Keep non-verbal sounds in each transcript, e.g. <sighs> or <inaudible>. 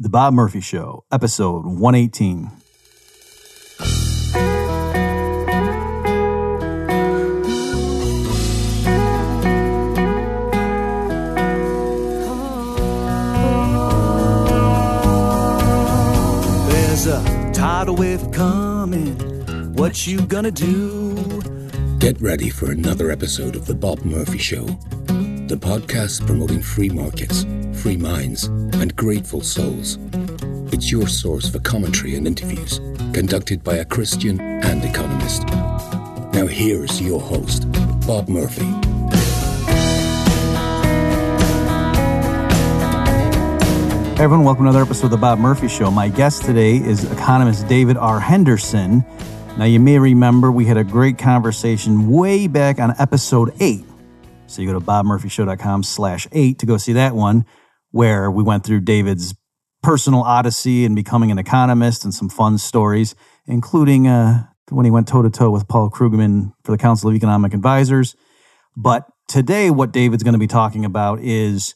The Bob Murphy Show, episode 118. There's a tidal wave coming. What you gonna do? Get ready for another episode of The Bob Murphy Show, the podcast promoting free markets, free minds, and grateful souls. It's your source for commentary and interviews conducted by a Christian and economist. Now, here's your host, Bob Murphy. Hey everyone, welcome to another episode of the Bob Murphy Show. My guest today is economist David R. Henderson. Now, you may remember we had a great conversation way back on episode eight. So you go to bobmurphyshow.com slash eight to go see that one, where we went through David's personal odyssey and becoming an economist and some fun stories, including uh, when he went toe to toe with Paul Krugman for the Council of Economic Advisors. But today, what David's going to be talking about is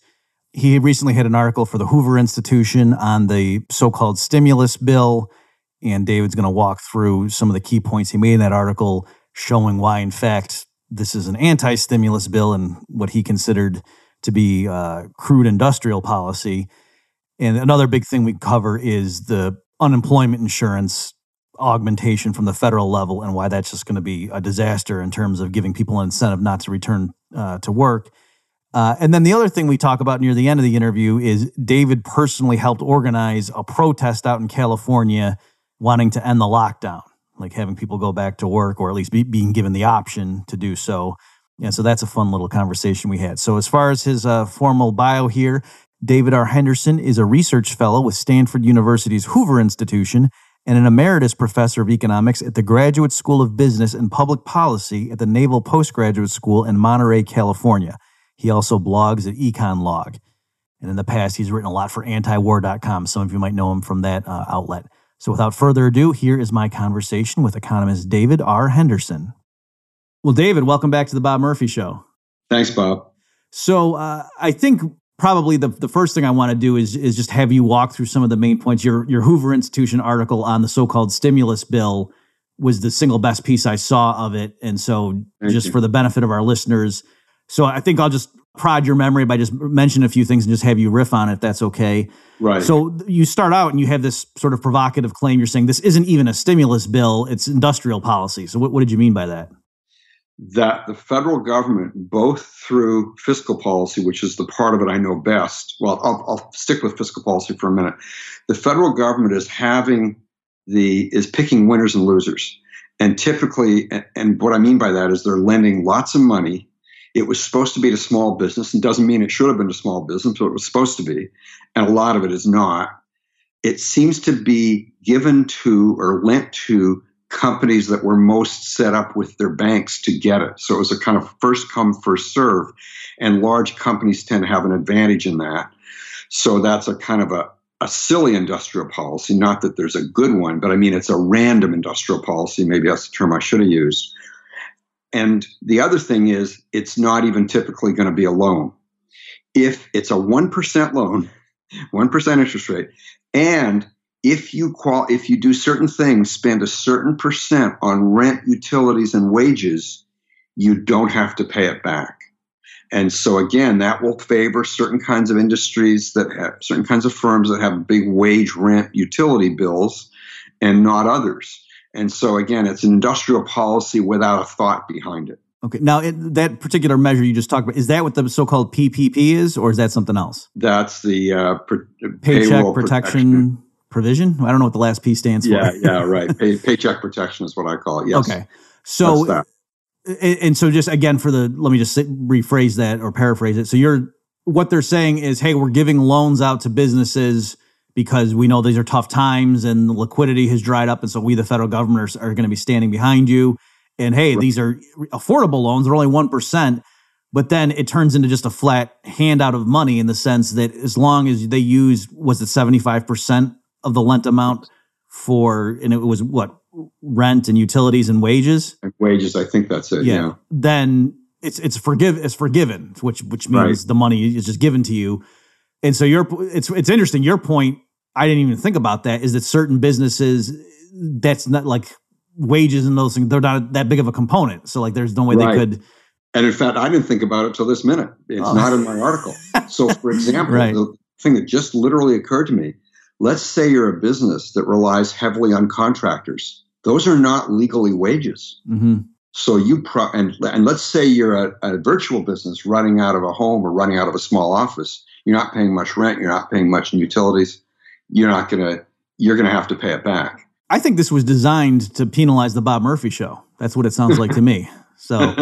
he recently had an article for the Hoover Institution on the so called stimulus bill. And David's going to walk through some of the key points he made in that article, showing why, in fact, this is an anti stimulus bill and what he considered to be uh, crude industrial policy. And another big thing we cover is the unemployment insurance augmentation from the federal level and why that's just going to be a disaster in terms of giving people an incentive not to return uh, to work. Uh, and then the other thing we talk about near the end of the interview is David personally helped organize a protest out in California wanting to end the lockdown, like having people go back to work or at least be, being given the option to do so. And so that's a fun little conversation we had. So, as far as his uh, formal bio here, David R. Henderson is a research fellow with Stanford University's Hoover Institution and an emeritus professor of economics at the Graduate School of Business and Public Policy at the Naval Postgraduate School in Monterey, California. He also blogs at EconLog. And in the past, he's written a lot for antiwar.com. Some of you might know him from that uh, outlet. So without further ado, here is my conversation with economist David R. Henderson. Well, David, welcome back to the Bob Murphy Show. Thanks, Bob. So uh, I think probably the, the first thing I want to do is, is just have you walk through some of the main points. Your, your Hoover Institution article on the so called stimulus bill was the single best piece I saw of it. And so, Thank just you. for the benefit of our listeners, so I think I'll just prod your memory by just mention a few things and just have you riff on it, that's okay. Right. So you start out and you have this sort of provocative claim. You're saying this isn't even a stimulus bill; it's industrial policy. So what, what did you mean by that? that the federal government, both through fiscal policy, which is the part of it I know best, well, I'll, I'll stick with fiscal policy for a minute. The federal government is having the is picking winners and losers, and typically, and what I mean by that is they're lending lots of money. It was supposed to be to small business, and doesn't mean it should have been to small business, but it was supposed to be, and a lot of it is not. It seems to be given to or lent to companies that were most set up with their banks to get it. So it was a kind of first come, first serve. And large companies tend to have an advantage in that. So that's a kind of a, a silly industrial policy. Not that there's a good one, but I mean, it's a random industrial policy. Maybe that's the term I should have used. And the other thing is, it's not even typically going to be a loan. If it's a 1% loan, <laughs> 1% interest rate, and if you qual if you do certain things, spend a certain percent on rent, utilities, and wages, you don't have to pay it back. And so again, that will favor certain kinds of industries that have certain kinds of firms that have big wage, rent, utility bills, and not others. And so again, it's an industrial policy without a thought behind it. Okay. Now, it, that particular measure you just talked about is that what the so-called PPP is, or is that something else? That's the uh, Paycheck payroll protection, provision. I don't know what the last P stands Yeah, for. yeah, right. Pay, paycheck protection is what I call it. Yes. Okay. So and so just again for the let me just rephrase that or paraphrase it so you're what they're saying is hey we're giving loans out to businesses because we know these are tough times and the liquidity has dried up and so we the federal government are, are going to be standing behind you and hey these are affordable loans they're only 1% but then it turns into just a flat handout of money in the sense that as long as they use was it 75% of the lent amount for and it was what rent and utilities and wages And wages, I think that's it. Yeah. then it's it's forgive it's forgiven, which which means Right. the money is just given to you. And so your it's it's interesting. Your point I didn't even think about that is that certain businesses that's not like wages and those things they're not that big of a component. So like there's no way Right. they could And in fact, I didn't think about it till this minute. It's Oh. not in my article. So, for <laughs> example, Right. the thing that just literally occurred to me let's say you're a business that relies heavily on contractors, those are not legally wages. mhm, So you pro- and and let's say you're a, a virtual business running out of a home or running out of a small office. You're not paying much rent. You're not paying much in utilities. You're not gonna. You're gonna have to pay it back. I think this was designed to penalize the Bob Murphy show. That's what it sounds like to me. <laughs> So,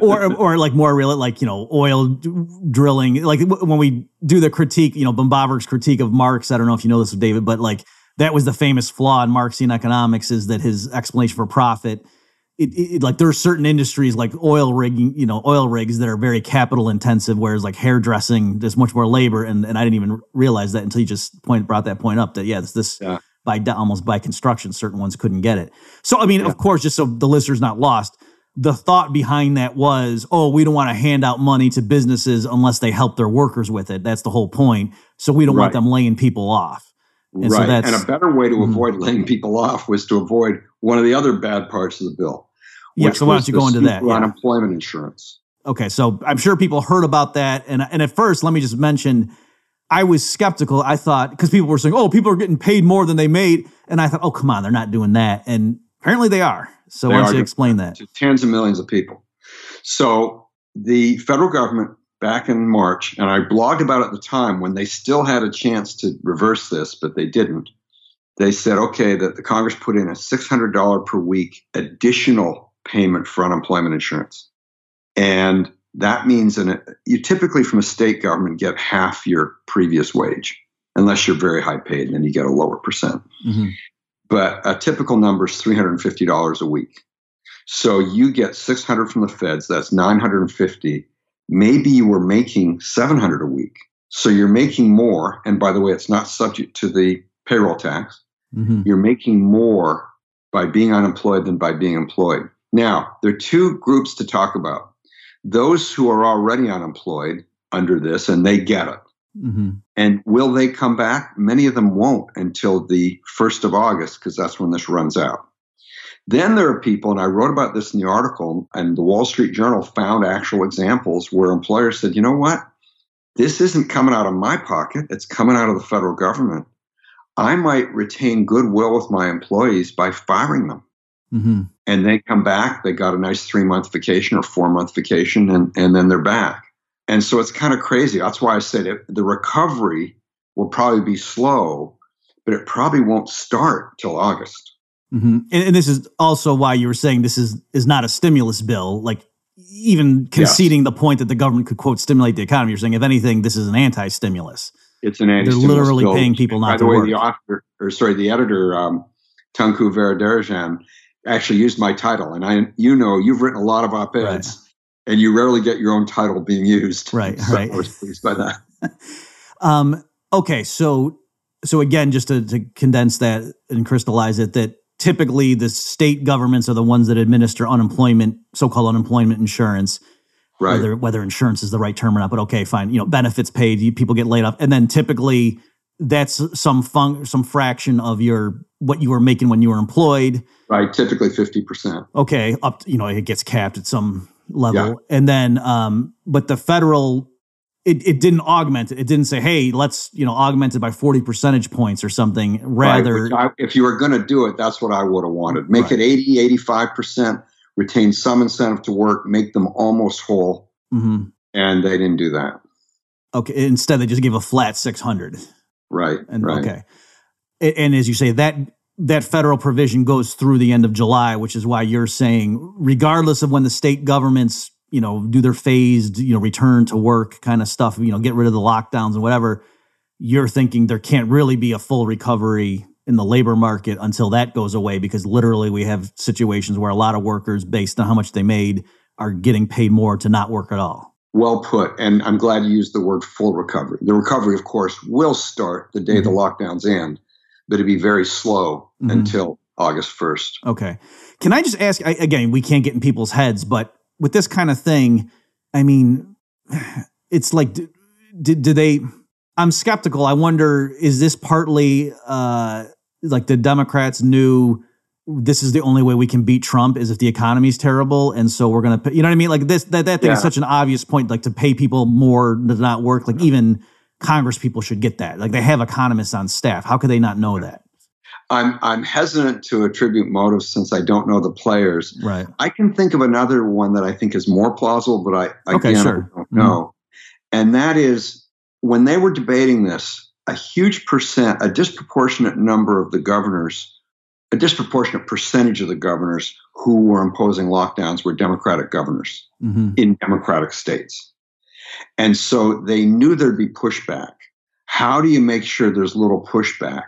or or like more real, like you know, oil d- drilling. Like w- when we do the critique, you know, Böhm-Bawerk's critique of Marx. I don't know if you know this, David, but like that was the famous flaw in Marxian economics is that his explanation for profit. It, it, like there are certain industries like oil rigging, you know, oil rigs that are very capital intensive, whereas like hairdressing, there's much more labor, and and I didn't even realize that until you just point brought that point up that yeah, this this Yeah. by almost by construction, certain ones couldn't get it. So I mean, of course, just so the listener's not lost, the thought behind that was, oh, we don't want to hand out money to businesses unless they help their workers with it. That's the whole point. So we don't want them laying people off. And so right. that's- and a better way to Mhm. avoid laying people off was to avoid one of the other bad parts of the bill. Yeah. So why don't you go into that? Yeah. Unemployment insurance. Okay, so I'm sure people heard about that, and and at first, let me just mention, I was skeptical. I thought because people were saying, "Oh, people are getting paid more than they made," and I thought, "Oh, come on, they're not doing that," and apparently they are. So They why don't you explain that? to tens of millions of people. So the federal government back in March, and I blogged about it at the time when they still had a chance to reverse this, but they didn't. They said, okay, that the Congress put in a $600 per week additional payment for unemployment insurance. And that means an, you typically from a state government get half your previous wage, unless you're very high paid, and then you get a lower percent Mhm. but a typical number is $350 a week. So you get 600 from the feds, that's 950. Maybe you were making 700 a week. So you're making more. And by the way, it's not subject to the payroll tax. Mhm. You're making more by being unemployed than by being employed. Now, there are two groups to talk about. Those who are already unemployed under this, and they get it. Mhm. And will they come back? Many of them won't until the 1st of August, because that's when this runs out. Then there are people, and I wrote about this in the article, and the Wall Street Journal found actual examples where employers said, you know what? This isn't coming out of my pocket, it's coming out of the federal government. I might retain goodwill with my employees by firing them. Mhm. And they come back, they got a nice three month vacation or four month vacation, and, and then they're back. And so it's kind of crazy. That's why I said it, the recovery will probably be slow, but it probably won't start till August. hmm And, and this is also why you were saying this is is not a stimulus bill. Like even conceding the point that the government could quote stimulate the economy, you're saying if anything, this is an anti-stimulus. It's an anti-stimulus They're literally bill. paying people not By to the way, work. the author, or sorry, the editor, um, Tunku Varadarajan, actually used my title, and I, you know, you've written a lot of op-eds, Right. and you rarely get your own title being used. Right, So right. I was pleased by that. <laughs> Um, okay, so so again, just to, to condense that and crystallize it, that typically the state governments are the ones that administer unemployment, so-called unemployment insurance. Right. Whether whether insurance is the right term or not, but okay, fine. You know, benefits paid, you, people get laid off, and then typically that's some fun, some fraction of your what you were making when you were employed. Right. Typically 50%. Okay, up to, you know it gets capped at some level, Yeah. and then um, but the federal it, it didn't augment it. It didn't say, hey, let's you know augment it by forty percentage points or something. Rather, Right, I, if you were going to do it, that's what I would have wanted. Make Right. it 80, 85%, retain some incentive to work, make them almost whole. Mhm. And they didn't do that. okay. Instead, they just gave a flat six hundred. Right. And right. okay, and as you say, that that federal provision goes through the end of July, which is why you're saying, regardless of when the state governments, you know, do their phased, you know, return to work kind of stuff, you know, get rid of the lockdowns and whatever, you're thinking there can't really be a full recovery in the labor market until that goes away because literally we have situations where a lot of workers, based on how much they made, are getting paid more to not work at all. Well put. And I'm glad you used the word full recovery. The recovery, of course, will start the day the lockdowns end, but it'd be very slow Mhm. until August 1st. Okay. Can I just ask I, again? We can't get in people's heads, but with this kind of thing, I mean, <sighs> it's like, do, do they? I'm skeptical. I wonder is this partly uh, like the Democrats knew this is the only way we can beat Trump is if the economy's terrible, and so we're gonna, you know what I mean? Like this, that that thing yeah. is such an obvious point. Like to pay people more does not work. Like even Congress people should get that. Like they have economists on staff. How could they not know that? I'm I'm hesitant to attribute motives since I don't know the players. Right. I can think of another one that I think is more plausible, but I okay, again sure. I don't know. Mm-hmm. And that is when they were debating this, a huge percent, a disproportionate number of the governors a disproportionate percentage of the governors who were imposing lockdowns were Democratic governors mm-hmm. in Democratic states. And so they knew there'd be pushback. How do you make sure there's little pushback?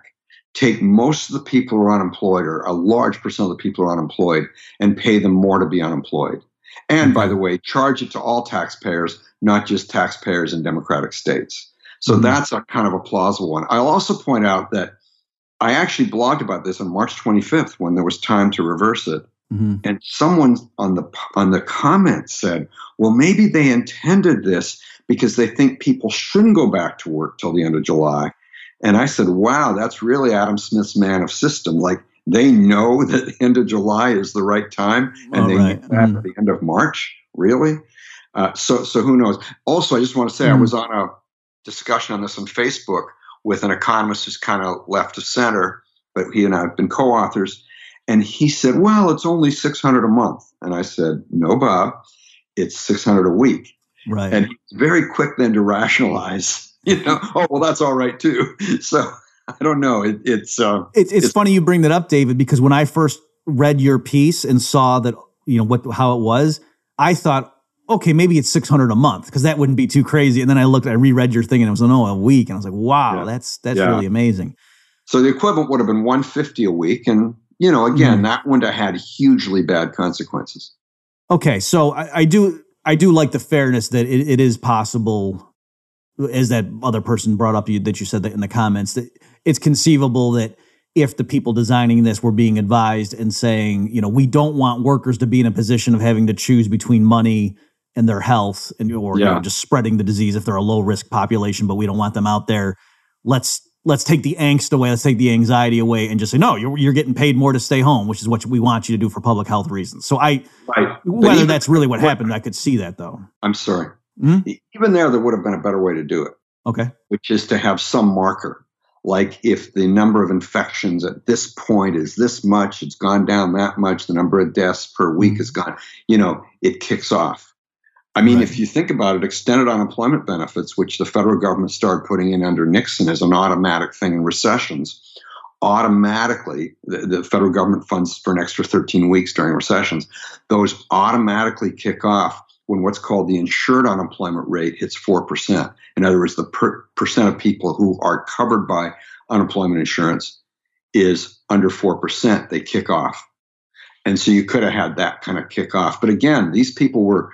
Take most of the people who are unemployed, or a large percent of the people who are unemployed, and pay them more to be unemployed. And by the way, charge it to all taxpayers, not just taxpayers in Democratic states. So mm-hmm. that's a kind of a plausible one. I'll also point out that I actually blogged about this on March 25th when there was time to reverse it. Mm-hmm. And someone on the on the comments said, "Well, maybe they intended this because they think people shouldn't go back to work till the end of July." And I said, "Wow, that's really Adam Smith's man of system. Like they know <laughs> that the end of July is the right time, and they right. that mm-hmm. at the end of March. Really? Uh, so, so who knows? Also, I just want to say mm-hmm. I was on a discussion on this on Facebook with an economist who's kind of left of center, but he and I have been co-authors. And he said, "Well, it's only six hundred a month." And I said, "No, Bob, it's six hundred a week." Right. And he's very quick then to rationalize, <laughs> you know, oh well, that's all right too. <laughs> So I don't know. It, it's, uh, it's, it's it's funny you bring that up, David, because when I first read your piece and saw that you know what how it was, I thought, okay, maybe it's 600 a month because that wouldn't be too crazy. And then I looked, I reread your thing and it was, no, a week. And I was like, wow, yeah. that's, that's yeah. really amazing. So the equivalent would have been 150 a week. And, you know, again, mm-hmm. that wouldn't have had hugely bad consequences. Okay. So I, I do, I do like the fairness that it, it is possible, as that other person brought up you, that you said that in the comments, that it's conceivable that if the people designing this were being advised and saying, you know, we don't want workers to be in a position of having to choose between money and their health and or yeah. you know, just spreading the disease if they're a low risk population, but we don't want them out there. Let's let's take the angst away, let's take the anxiety away, and just say no, you're you're getting paid more to stay home, which is what we want you to do for public health reasons. So I, right. whether even, that's really what happened, I could see that though. I'm sorry. Mm-hmm. Even there, there would have been a better way to do it. Okay, which is to have some marker. Like if the number of infections at this point is this much, it's gone down that much, the number of deaths per week mm-hmm. has gone, you know, it kicks off I mean, right. if you think about it, extended unemployment benefits, which the federal government started putting in under Nixon as an automatic thing in recessions, automatically, the, the, federal government funds for an extra 13 weeks during recessions, those automatically kick off when what's called the insured unemployment rate hits 4%. In other words, the per, percent of people who are covered by unemployment insurance is under 4%, they kick off. And so you could have had that kind of kick off. But again, these people were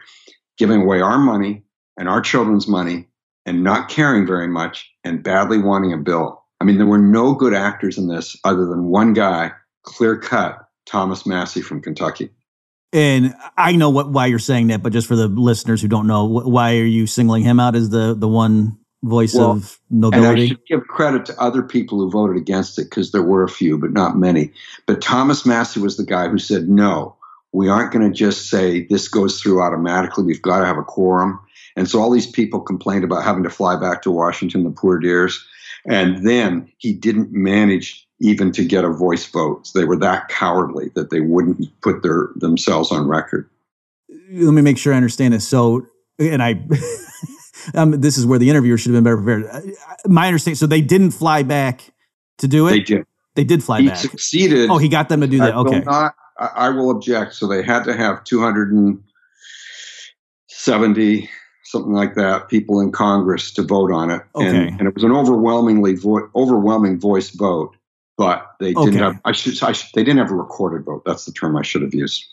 giving away our money and our children's money and not caring very much and badly wanting a bill. I mean, there were no good actors in this other than one guy, clear cut, Thomas Massie from Kentucky. And I know what why you're saying that, but just for the listeners who don't know, why are you singling him out as the the one voice well, of nobility? And I should give credit to other people who voted against it because there were a few, but not many. But Thomas Massie was the guy who said, "No, we aren't going to just say this goes through automatically. We've got to have a quorum. And so all these people complained about having to fly back to Washington, the poor dears. And then he didn't manage even to get a voice vote. They were that cowardly that they wouldn't put their themselves on record. Let me make sure I understand this. So, and I, <laughs> um, this is where the interviewer should have been better prepared. My understanding. So they didn't fly back to do it. They did. They did fly he back. Succeeded. Oh, he got them to do that. Okay. Not, I, I will object. So they had to have 270 something like that people in Congress to vote on it, okay. and, and it was an overwhelmingly vo- overwhelming voice vote. But they didn't okay. have. I should, I should. They didn't have a recorded vote. That's the term I should have used.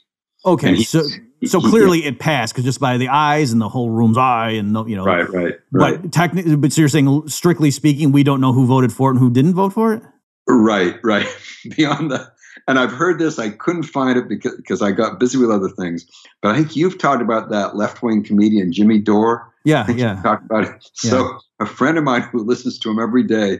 Okay, he, so so he, clearly it passed because just by the ayes and the whole room's aye and the, you know. Right, right, right. But technically, but so you're saying strictly speaking, we don't know who voted for it and who didn't vote for it. Right, right. <laughs> Beyond the and I've heard this. I couldn't find it because, because I got busy with other things. But I think you've talked about that left wing comedian Jimmy Dore. Yeah, yeah. Talked about it. So a friend of mine who listens to him every day,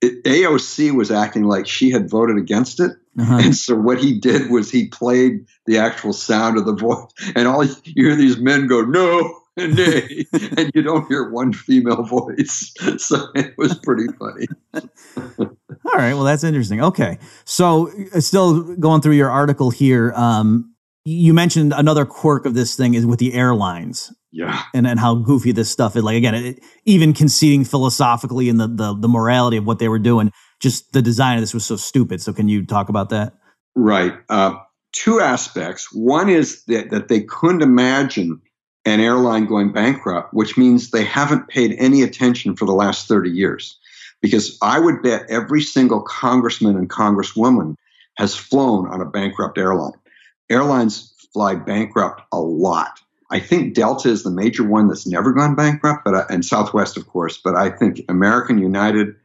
it, AOC was acting like she had voted against it. Uh-huh. And so what he did was he played the actual sound of the voice, and all you hear these men go, no, <laughs> nay, and you don't hear one female voice. <laughs> So it was pretty funny. <laughs> all right. Well, that's interesting. Okay. So, uh, still going through your article here, um, you mentioned another quirk of this thing is with the airlines. Yeah. And and how goofy this stuff is. Like again, it, even conceding philosophically in the, the the morality of what they were doing, just the design of this was so stupid. So can you talk about that? Right. Uh, two aspects. One is that, that they couldn't imagine an airline going bankrupt, which means they haven't paid any attention for the last 30 years. Because I would bet every single congressman and congresswoman has flown on a bankrupt airline. Airlines fly bankrupt a lot. I think Delta is the major one that's never gone bankrupt, but I, and Southwest, of course. But I think American United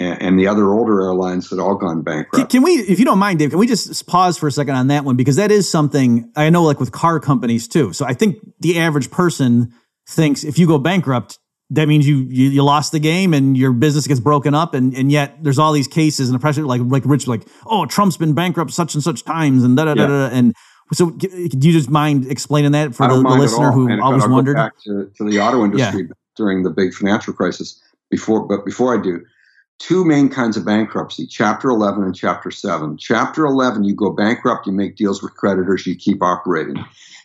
and, the other older airlines had all gone bankrupt. Can, we, if you don't mind, Dave, can we just pause for a second on that one because that is something I know, like with car companies too. So I think the average person thinks if you go bankrupt, that means you, you, you lost the game and your business gets broken up and and yet there's all these cases and the pressure like like Rich like oh Trump's been bankrupt such and such times and da da da da and so, do you just mind explaining that for the, the, listener who and always wondered? back to, to, the auto industry yeah. during the big financial crisis. Before, but before I do, two main kinds of bankruptcy: Chapter 11 and Chapter 7. Chapter 11, you go bankrupt, you make deals with creditors, you keep operating.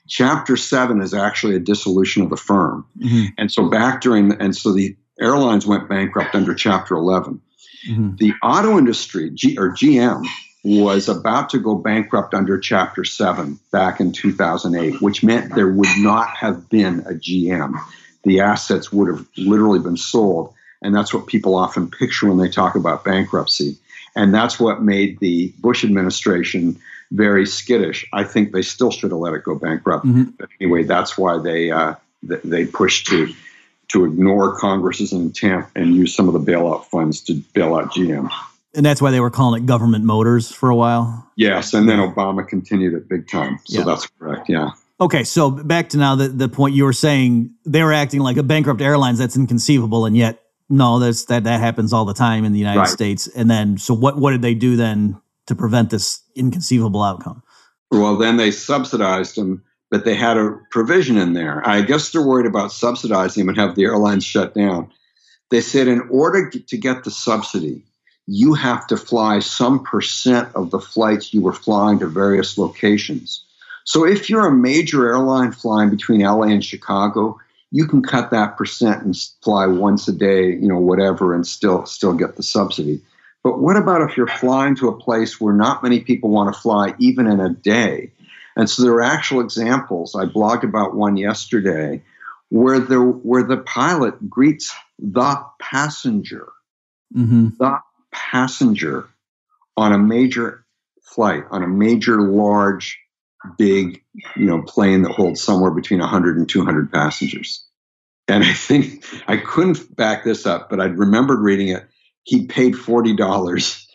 Chapter 7 is actually a dissolution of the firm, mm-hmm. and so back during, and so the airlines went bankrupt under Chapter 11. Mm-hmm. The auto industry, G, or GM, was about to go bankrupt under Chapter 7 back in 2008, which meant there would not have been a GM. The assets would have literally been sold. And that's what people often picture when they talk about bankruptcy. And that's what made the Bush administration very skittish. I think they still should have let it go bankrupt. Mm-hmm. But anyway, that's why they uh, they pushed to to ignore Congress's intent and use some of the bailout funds to bail out GM. And that's why they were calling it government motors for a while. Yes, and then Obama continued it big time. So yeah. that's correct. Yeah. Okay, so back to now the, the point you were saying they were acting like a bankrupt airlines. That's inconceivable, and yet no, that's that that happens all the time in the United right. States. And then, so what what did they do then to prevent this inconceivable outcome? Well, then they subsidized them, but they had a provision in there. I guess they're worried about subsidizing them and have the airlines shut down. They said in order to get the subsidy, you have to fly some percent of the flights you were flying to various locations. So if you're a major airline flying between LA and Chicago, you can cut that percent and fly once a day, you know, whatever, and still still get the subsidy. But what about if you're flying to a place where not many people want to fly even in a day? And so there are actual examples. I blogged about one yesterday where the where the pilot greets the passenger. Mm-hmm. The passenger on a major flight, on a major, large, big, you know, plane that holds somewhere between 100 and 200 passengers. And I think I couldn't back this up, but I remembered reading it. He paid forty dollars. <laughs>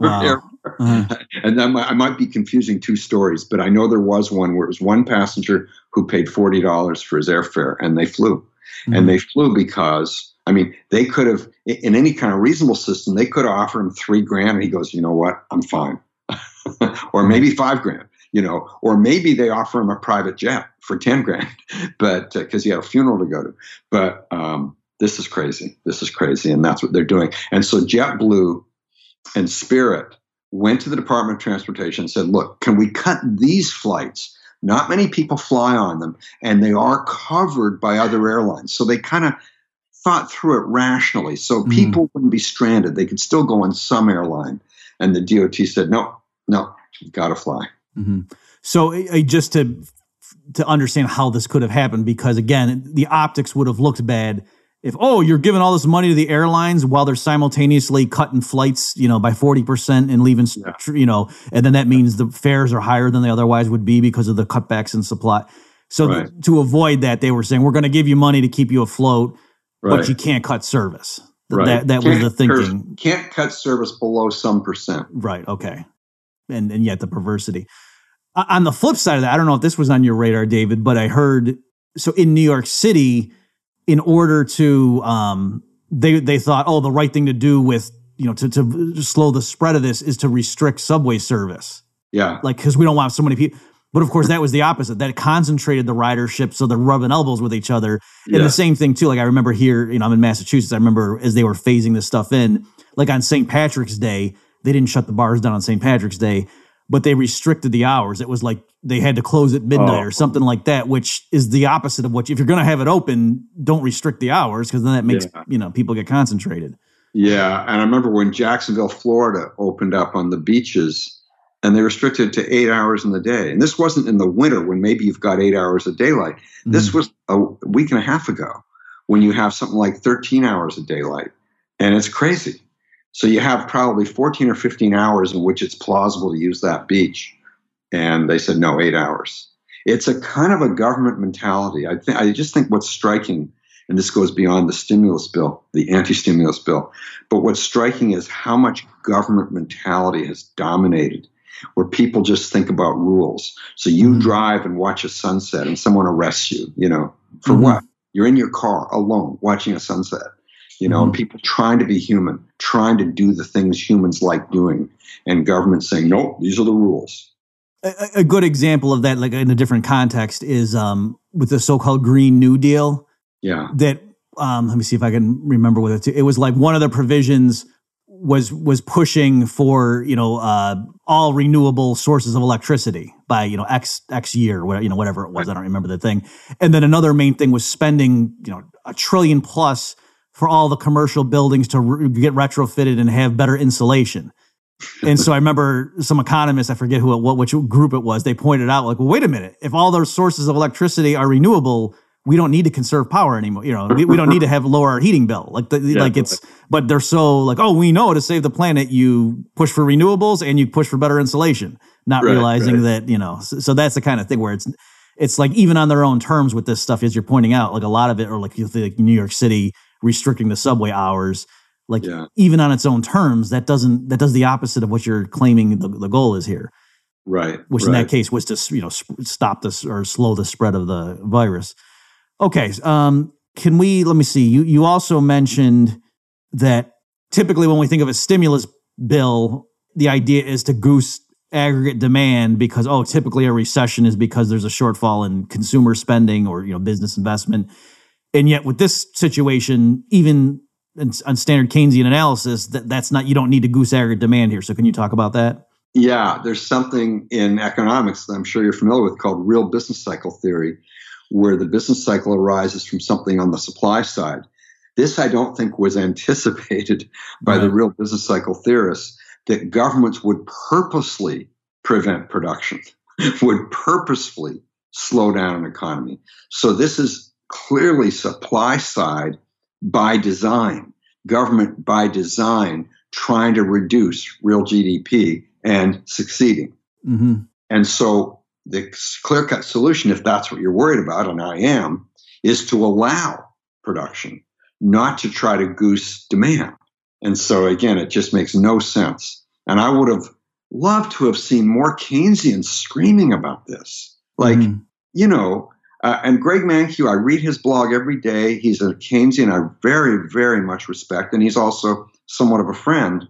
Wow. Uh-huh. And I might, I might be confusing two stories, but I know there was one where it was one passenger who paid forty dollars for his airfare, and they flew, mm-hmm. and they flew because I mean, they could have, in any kind of reasonable system, they could have offered him three grand, and he goes, you know what, I'm fine. <laughs> or maybe five grand, you know, or maybe they offer him a private jet for 10 grand, <laughs> but because uh, he had a funeral to go to. But um, this is crazy. This is crazy. And that's what they're doing. And so JetBlue and Spirit went to the Department of Transportation and said, look, can we cut these flights? Not many people fly on them, and they are covered by other airlines. So they kind of thought through it rationally. So mm. people wouldn't be stranded. They could still go on some airline. And the DOT said, no, no, you've got to fly. Mm-hmm. So uh, just to to understand how this could have happened, because again, the optics would have looked bad if oh you're giving all this money to the airlines while they're simultaneously cutting flights you know by 40% and leaving yeah. you know and then that means the fares are higher than they otherwise would be because of the cutbacks in supply so right. th- to avoid that they were saying we're going to give you money to keep you afloat right. but you can't cut service. Right. That that was the thinking. Can't cut service below some percent. Right. Okay. And and yet the perversity. On the flip side of that, I don't know if this was on your radar, David, but I heard so in New York City, in order to um, they they thought, oh, the right thing to do with you know to to slow the spread of this is to restrict subway service, Yeah. like because we don't want so many people. But of course, that was the opposite. That concentrated the ridership, so they're rubbing elbows with each other. And Yeah. the same thing too. Like I remember here, you know, I'm in Massachusetts. I remember as they were phasing this stuff in, like on St. Patrick's Day, they didn't shut the bars down on St. Patrick's Day, but they restricted the hours. It was like they had to close at midnight Oh. or something like that, which is the opposite of what. You, if you're going to have it open, don't restrict the hours because then that makes Yeah. you know people get concentrated. Yeah, and I remember when Jacksonville, Florida opened up on the beaches and they restricted to eight hours in the day. And this wasn't in the winter when maybe you've got eight hours of daylight. This mm. was a week and a half ago when you have something like 13 hours of daylight. And it's crazy. So you have probably 14 or 15 hours in which it's plausible to use that beach. And they said, no, eight hours. It's a kind of a government mentality. I, think I just think what's striking and this goes beyond the stimulus bill, the anti stimulus bill. But what's striking is how much government mentality has dominated, where people just think about rules. So you Mhm. drive and watch a sunset and someone arrests you, you know, for Mhm. what? You're in your car alone watching a sunset, you know, and people trying to be human, trying to do the things humans like doing, and government saying, nope, these are the rules. A, a- good example of that, like in a different context, is um, with the so-called Green New Deal. Yeah. that um, let me see if I can remember what it. It was like one of the provisions was was pushing for you know uh, all renewable sources of electricity by you know x x year, whatever you know whatever it was. I don't remember the thing. And then another main thing was spending you know a trillion plus for all the commercial buildings to re- get retrofitted and have better insulation. And so I remember some economists, I forget who it, what which group it was, they pointed out like, well, wait a minute, if all those sources of electricity are renewable, we don't need to conserve power anymore. You know, we, we don't need to have lower our heating bill. Like, the, like it's, but they're so like, oh, we know to save the planet, you push for renewables and you push for better insulation, not Right, realizing right. that you know. So, so that's the kind of thing where it's, it's like even on their own terms with this stuff, as you're pointing out, like a lot of it, or like think New York City restricting the subway hours. Like Yeah. even on its own terms, that doesn't that does the opposite of what you're claiming the, the goal is here Right. which in that case was to you know stop this or slow the spread of the virus. Okay, um, can we? Let me see. You you also mentioned that typically when we think of a stimulus bill, the idea is to goose aggregate demand because oh, typically a recession is because there's a shortfall in consumer spending or you know business investment, and yet with this situation, even on standard Keynesian analysis, that that's not you don't need to goose aggregate demand here. So can you talk about that? Yeah, there's something in economics that I'm sure you're familiar with called real business cycle theory, where the business cycle arises from something on the supply side. This, I don't think, was <laughs> anticipated by the real business cycle theorists that governments would purposely prevent production, <laughs> would purposefully slow down an economy. So this is clearly supply side by design, government by design trying to reduce real GDP and succeeding. hmm And so the clear cut solution, if that's what you're worried about, and I am, is to allow production, not to try to goose demand. And so again, it just makes no sense. And I would have loved to have seen more Keynesians screaming about this. Like, Mhm. you know, uh, and Greg Mankiw, I read his blog every day. He's a Keynesian I very, very much respect, and he's also somewhat of a friend.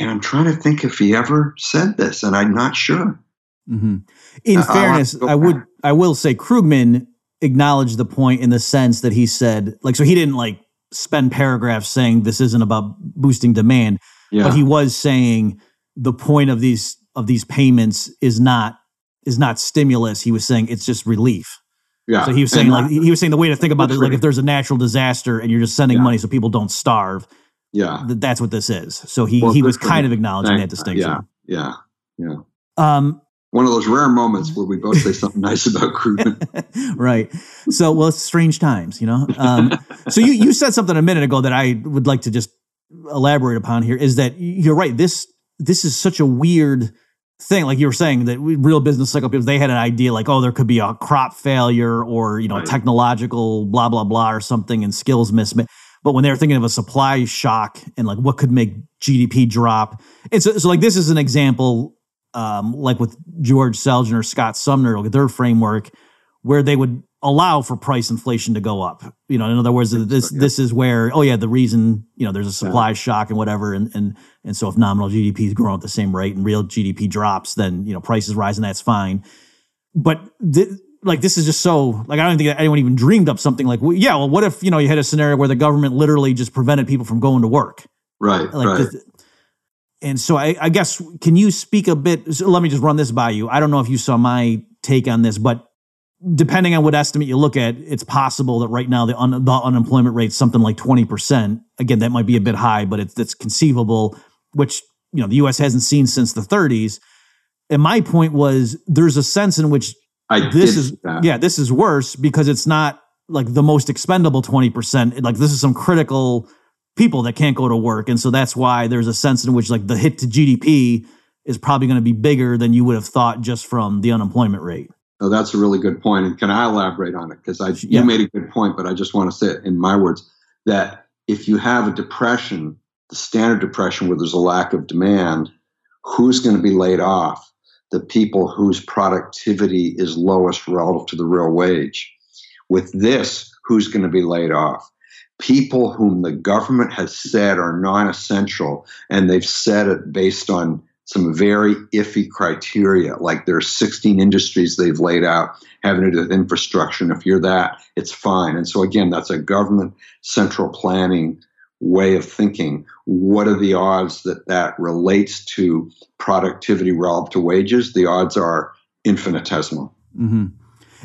And I'm trying to think if he ever said this, and I'm not sure. hmm In I- fairness, I would back. I will say Krugman acknowledged the point in the sense that he said like so he didn't like spend paragraphs saying this isn't about boosting demand, Yeah, but he was saying the point of these of these payments is not is not stimulus. He was saying it's just relief. Yeah. So he was saying And like he was saying the way to think about it, like if there's a natural disaster and you're just sending Yeah. money so people don't starve, yeah, th- that's what this is. So he Well, he was kind of acknowledging that distinction. Yeah, yeah. Um, One of those rare moments where we both say <laughs> something nice about Krugman. <laughs> right. So, well, it's strange times, you know. Um, so you you said something a minute ago that I would like to just elaborate upon here is that you're right. This this is such a weird thing. Like you were saying that we- real business cycle people they had an idea like oh there could be a crop failure or you know Right. technological blah blah blah or something and skills mismatch. But when they were thinking of a supply shock and like what could make GDP drop, and so, so like this is an example, um, like with George Selgin or Scott Sumner, like their framework, where they would allow for price inflation to go up. You know, in other words, this yeah. this is where oh yeah, the reason you know there's a supply yeah. shock and whatever, and and and so if nominal GDP is growing at the same rate and real GDP drops, then you know prices rise and that's fine. But th- like this is just so like I don't think anyone even dreamed up something like well, yeah, well, what if you know you had a scenario where the government literally just prevented people from going to work, right? Like right. This, and so I, I, guess can you speak a bit? So let me just run this by you. I don't know if you saw my take on this, but depending on what estimate you look at, it's possible that right now the, un, the unemployment rate's something like 20%. Again, that might be a bit high, but it's, it's conceivable, which, you know, the U.S. hasn't seen since the 30s. And my point was there's a sense in which I this is, yeah, this is worse because it's not like the most expendable 20%. Like this is some critical people that can't go to work. And so that's why there's a sense in which like the hit to GDP is probably going to be bigger than you would have thought just from the unemployment rate. Oh, that's a really good point. And can I elaborate on it? Because I yeah. you made a good point, but I just want to say it in my words that if you have a depression, the standard depression where there's a lack of demand, who's going to be laid off? The people whose productivity is lowest relative to the real wage. With this, who's going to be laid off? People whom the government has said are non essential, and they've said it based on some very iffy criteria. Like there are 16 industries they've laid out having to do with infrastructure. And if you're that, it's fine. And so again, that's a government central planning way of thinking. What are the odds that that relates to productivity relative to wages? The odds are infinitesimal. Mm-hmm.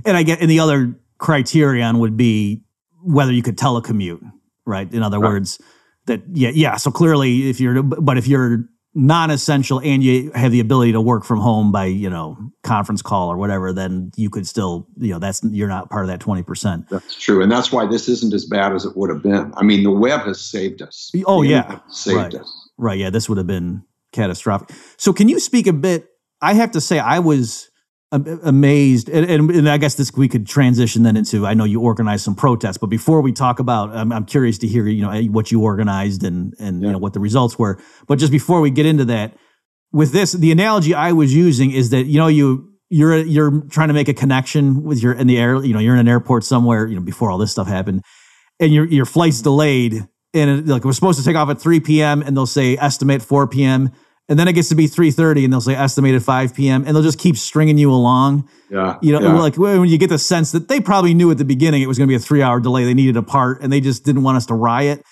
And I get, and the other criterion would be whether you could telecommute, right? In other right. words, that yeah, yeah. So clearly, if you're, but if you're non-essential and you have the ability to work from home by you know conference call or whatever then you could still you know that's you're not part of that 20% that's true. And that's why this isn't as bad as it would have been. I mean the web has saved us. Oh yeah. saved right. us. Right. Yeah this would have been catastrophic. So can you speak a bit i have to say i was amazed and, and, and, i guess this we could transition then into i know you organized some protests but before we talk about i'm, I'm curious to hear you know what you organized and and yeah. you know what the results were but just before we get into that with this the analogy i was using is that you know you you're you're trying to make a connection with your in the air you know you're in an airport somewhere you know before all this stuff happened and your your flight's delayed and it, like we're supposed to take off at 3 p.m and they'll say estimate 4 p.m and then it gets to be 3.30 and they'll say estimated 5 p.m and they'll just keep stringing you along yeah you know yeah. like when you get the sense that they probably knew at the beginning it was going to be a three hour delay they needed a part and they just didn't want us to riot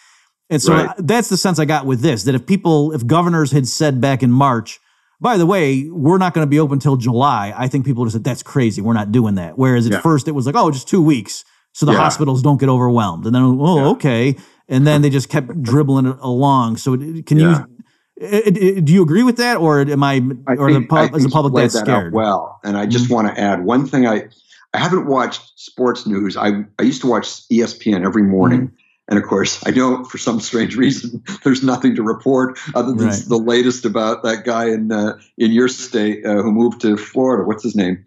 and so right. that's the sense i got with this that if people if governors had said back in march by the way we're not going to be open until july i think people would have said that's crazy we're not doing that whereas at yeah. first it was like oh just two weeks so the yeah. hospitals don't get overwhelmed and then oh okay and then they just kept dribbling it along so can you do you agree with that, or am I, I or think, the pub, is the public that scared? well, and I just mm-hmm. want to add one thing. I I haven't watched sports news. I I used to watch ESPN every morning. Mm-hmm. And of course, I know for some strange reason <laughs> there's nothing to report other than right. the latest about that guy in uh, in your state uh, who moved to Florida. What's his name?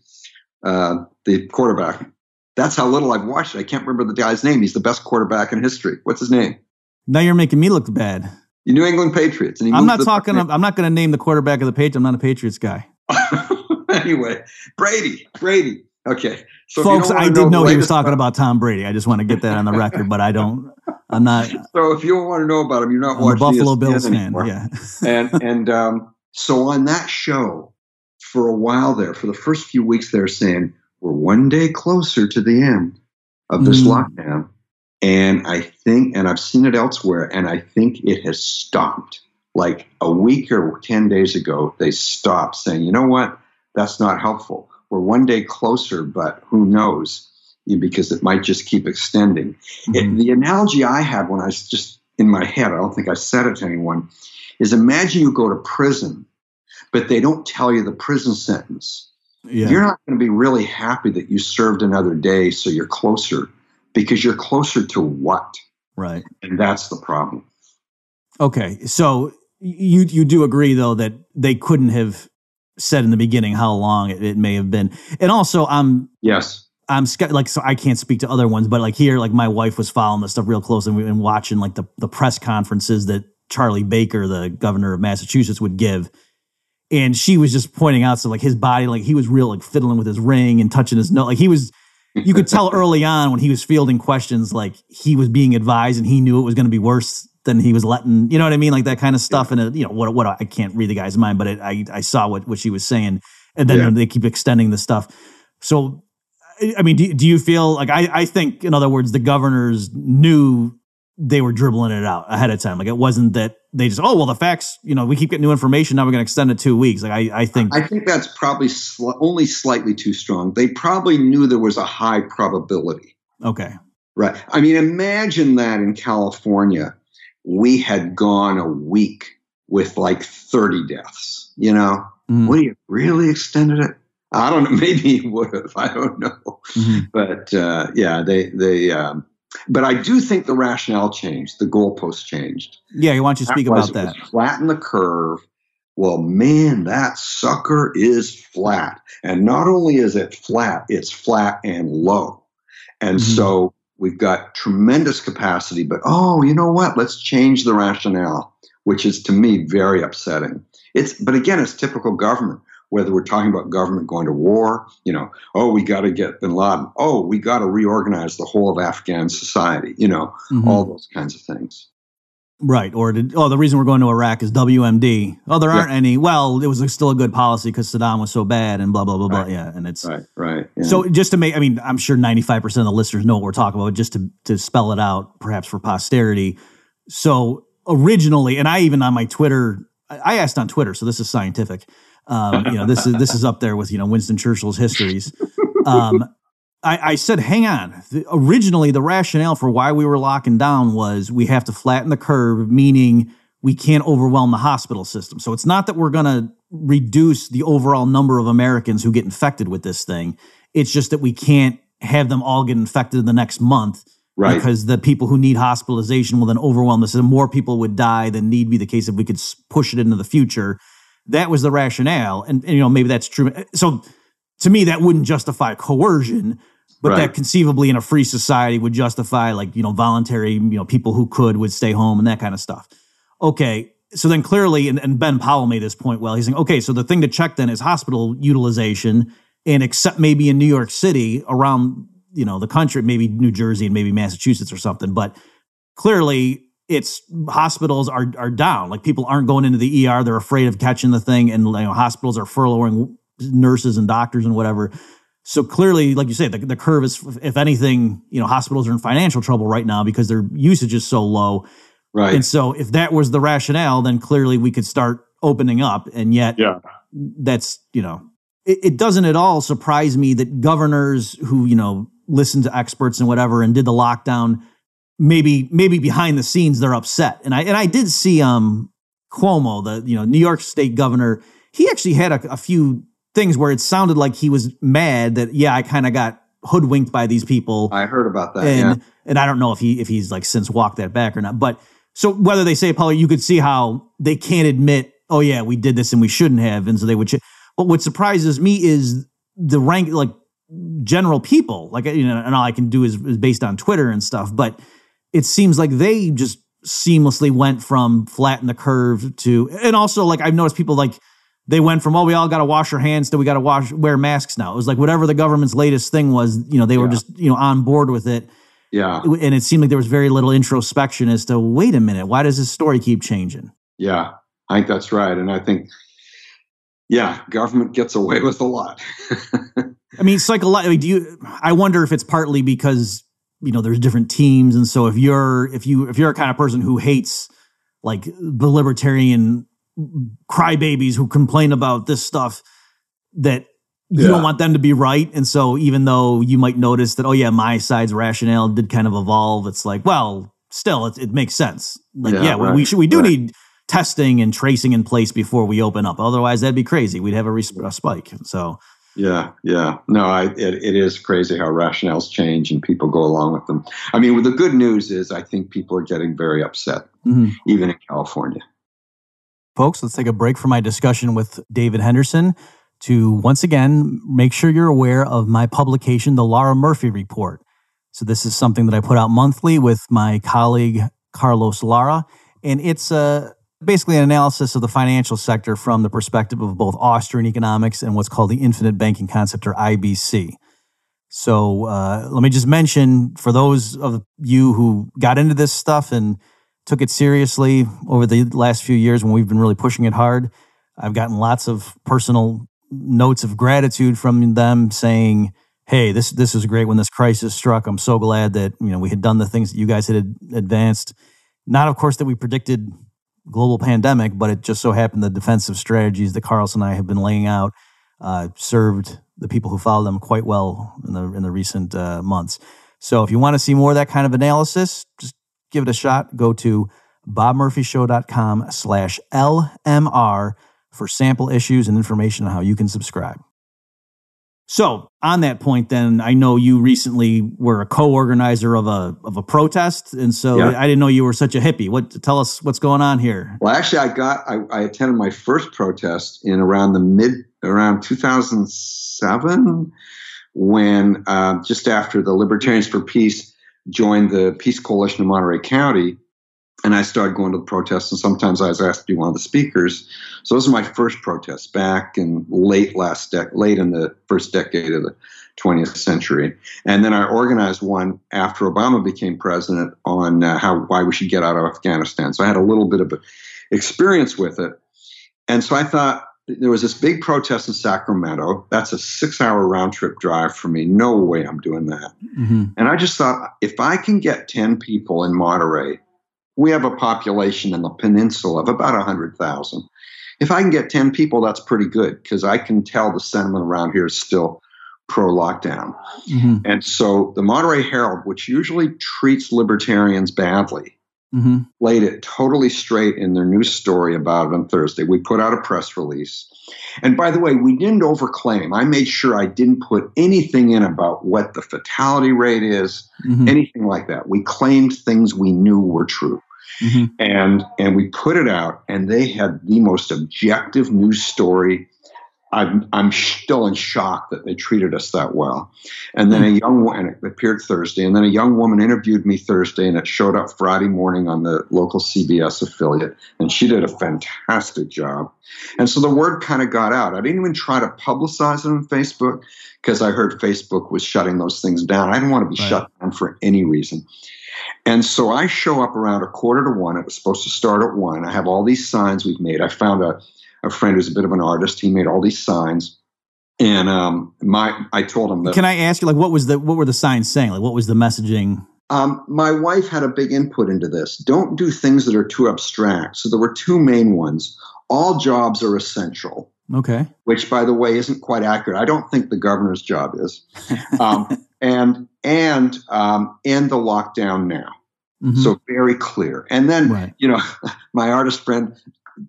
Uh, the quarterback. That's how little I've watched it. I can't remember the guy's name. He's the best quarterback in history. What's his name? Now you're making me look bad. The New England Patriots. And I'm not talking. I'm not going to name the quarterback of the Patriots. I'm not a Patriots guy. <laughs> anyway, Brady. Brady. Okay, so folks, I did know he was talking about Tom Brady. I just want to get that on the record, but I don't. I'm not. <laughs> So if you don't want to know about him, you're not I'm watching a Buffalo Bills fan. Yeah, <laughs> and and um, so on that show, for a while there, for the first few weeks, they're saying we're one day closer to the end of this mm. lockdown. And I think, and I've seen it elsewhere, and I think it has stopped. Like a week or 10 days ago, they stopped saying, you know what? That's not helpful. We're one day closer, but who knows? Because it might just keep extending. Mm-hmm. It, the analogy I had when I was just in my head, I don't think I said it to anyone, is imagine you go to prison, but they don't tell you the prison sentence. Yeah. You're not going to be really happy that you served another day, so you're closer because you're closer to what? Right. And that's the problem. Okay. So you you do agree though that they couldn't have said in the beginning how long it, it may have been. And also I'm Yes. I'm like so I can't speak to other ones, but like here, like my wife was following this stuff real close and we've been watching like the the press conferences that Charlie Baker, the governor of Massachusetts, would give. And she was just pointing out so like his body, like he was real like fiddling with his ring and touching his nose. Like he was you could tell early on when he was fielding questions, like he was being advised and he knew it was going to be worse than he was letting. You know what I mean? Like that kind of stuff. Yeah. And it, you know what? What I can't read the guy's mind, but it, I I saw what what she was saying, and then yeah. they keep extending the stuff. So, I mean, do, do you feel like I I think in other words the governors knew they were dribbling it out ahead of time. Like it wasn't that they just, oh, well, the facts, you know, we keep getting new information. Now we're going to extend it two weeks. Like I, I think, I think that's probably sl- only slightly too strong. They probably knew there was a high probability. Okay. Right. I mean, imagine that in California, we had gone a week with like 30 deaths, you know, mm. would you really extended it? I don't know. <laughs> Maybe he would have. I don't know. Mm-hmm. But uh, yeah, they, they, um, but I do think the rationale changed. The goalpost changed. Yeah, I want you to speak about that. Flatten the curve. Well, man, that sucker is flat. And not only is it flat, it's flat and low. And mm-hmm. so we've got tremendous capacity, but oh, you know what? Let's change the rationale, which is to me very upsetting. It's but again, it's typical government whether we're talking about government going to war, you know, oh, we got to get bin Laden, oh, we got to reorganize the whole of Afghan society, you know, mm-hmm. all those kinds of things. Right. Or, did, oh, the reason we're going to Iraq is WMD. Oh, there aren't yeah. any. Well, it was still a good policy because Saddam was so bad and blah, blah, blah, right. blah. Yeah. And it's. Right, right. Yeah. So just to make, I mean, I'm sure 95% of the listeners know what we're talking about, just to, to spell it out, perhaps for posterity. So originally, and I even on my Twitter, I asked on Twitter, so this is scientific. Um, you know, this is this is up there with you know Winston Churchill's histories. Um, I, I, said, hang on. The, originally, the rationale for why we were locking down was we have to flatten the curve, meaning we can't overwhelm the hospital system. So it's not that we're going to reduce the overall number of Americans who get infected with this thing. It's just that we can't have them all get infected in the next month. Right. Because the people who need hospitalization will then overwhelm the system. More people would die than need be the case if we could push it into the future. That was the rationale. And, and you know, maybe that's true. So to me, that wouldn't justify coercion, but right. that conceivably in a free society would justify like, you know, voluntary, you know, people who could would stay home and that kind of stuff. Okay. So then clearly, and, and Ben Powell made this point well, he's saying, okay, so the thing to check then is hospital utilization and except maybe in New York City around, you know, the country, maybe New Jersey and maybe Massachusetts or something, but clearly it's hospitals are are down. Like people aren't going into the ER; they're afraid of catching the thing, and you know, hospitals are furloughing nurses and doctors and whatever. So clearly, like you said, the, the curve is, if anything, you know, hospitals are in financial trouble right now because their usage is so low. Right. And so, if that was the rationale, then clearly we could start opening up. And yet, yeah, that's you know, it, it doesn't at all surprise me that governors who you know listen to experts and whatever and did the lockdown maybe maybe behind the scenes they're upset. And I and I did see um Cuomo, the you know New York State governor, he actually had a, a few things where it sounded like he was mad that yeah I kind of got hoodwinked by these people. I heard about that. And yeah. and I don't know if he if he's like since walked that back or not. But so whether they say Paul, you could see how they can't admit, oh yeah, we did this and we shouldn't have, and so they would. Ch- but what surprises me is the rank like general people like you know and all i can do is, is based on twitter and stuff but it seems like they just seamlessly went from flatten the curve to, and also like I've noticed people like they went from oh we all got to wash our hands to we got to wash wear masks now. It was like whatever the government's latest thing was, you know, they were just you know on board with it. Yeah, and it seemed like there was very little introspection as to wait a minute, why does this story keep changing? Yeah, I think that's right, and I think yeah, government gets away with a lot. <laughs> I mean, psychologically, do you? I wonder if it's partly because you know there's different teams and so if you're if you if you're a kind of person who hates like the libertarian crybabies who complain about this stuff that you yeah. don't want them to be right and so even though you might notice that oh yeah my side's rationale did kind of evolve it's like well still it, it makes sense like yeah, yeah right. we should we do right. need testing and tracing in place before we open up otherwise that'd be crazy we'd have a, res- a spike so yeah, yeah. No, I, it, it is crazy how rationales change and people go along with them. I mean, the good news is I think people are getting very upset, mm-hmm. even in California. Folks, let's take a break from my discussion with David Henderson to once again make sure you're aware of my publication, The Lara-Murphy Report. So, this is something that I put out monthly with my colleague, Carlos Lara, and it's a basically an analysis of the financial sector from the perspective of both Austrian economics and what's called the infinite banking concept or IBC. So uh, let me just mention for those of you who got into this stuff and took it seriously over the last few years when we've been really pushing it hard, I've gotten lots of personal notes of gratitude from them saying, "Hey, this this was great when this crisis struck. I'm so glad that you know we had done the things that you guys had advanced. Not, of course, that we predicted global pandemic, but it just so happened the defensive strategies that Carlos and I have been laying out uh, served the people who follow them quite well in the in the recent uh, months. So if you want to see more of that kind of analysis, just give it a shot. Go to bobmurphyshow.com slash LMR for sample issues and information on how you can subscribe. So on that point, then I know you recently were a co-organizer of a of a protest, and so yeah. I didn't know you were such a hippie. What tell us what's going on here? Well, actually, I got I, I attended my first protest in around the mid around 2007 when uh, just after the Libertarians for Peace joined the Peace Coalition of Monterey County, and I started going to the protests, and sometimes I was asked to be one of the speakers. So this is my first protest back in late last dec- late in the first decade of the 20th century, and then I organized one after Obama became president on uh, how why we should get out of Afghanistan. So I had a little bit of experience with it, and so I thought there was this big protest in Sacramento. That's a six hour round trip drive for me. No way I'm doing that. Mm-hmm. And I just thought if I can get 10 people in Monterey, we have a population in the peninsula of about 100,000. If I can get 10 people, that's pretty good because I can tell the sentiment around here is still pro lockdown. Mm-hmm. And so the Monterey Herald, which usually treats libertarians badly, mm-hmm. laid it totally straight in their news story about it on Thursday. We put out a press release. And by the way, we didn't overclaim. I made sure I didn't put anything in about what the fatality rate is, mm-hmm. anything like that. We claimed things we knew were true. Mm-hmm. And and we put it out, and they had the most objective news story I'm, I'm still in shock that they treated us that well. And then a hmm. young woman, it appeared Thursday, and then a young woman interviewed me Thursday, and it showed up Friday morning on the local CBS affiliate, and she did a fantastic job. And so the word kind of got out. I didn't even try to publicize it on Facebook because I heard Facebook was shutting those things down. I didn't want to be right. shut down for any reason. And so I show up around a quarter to one. It was supposed to start at one. I have all these signs we've made. I found a a friend who's a bit of an artist. He made all these signs. And um, my, I told him that. Can I ask you, like, what was the, what were the signs saying? Like, what was the messaging? Um, my wife had a big input into this. Don't do things that are too abstract. So there were two main ones. All jobs are essential. Okay. Which, by the way, isn't quite accurate. I don't think the governor's job is. <laughs> Um, and and um, end the lockdown now. Mm-hmm. So very clear. And then, right. you know, <laughs> my artist friend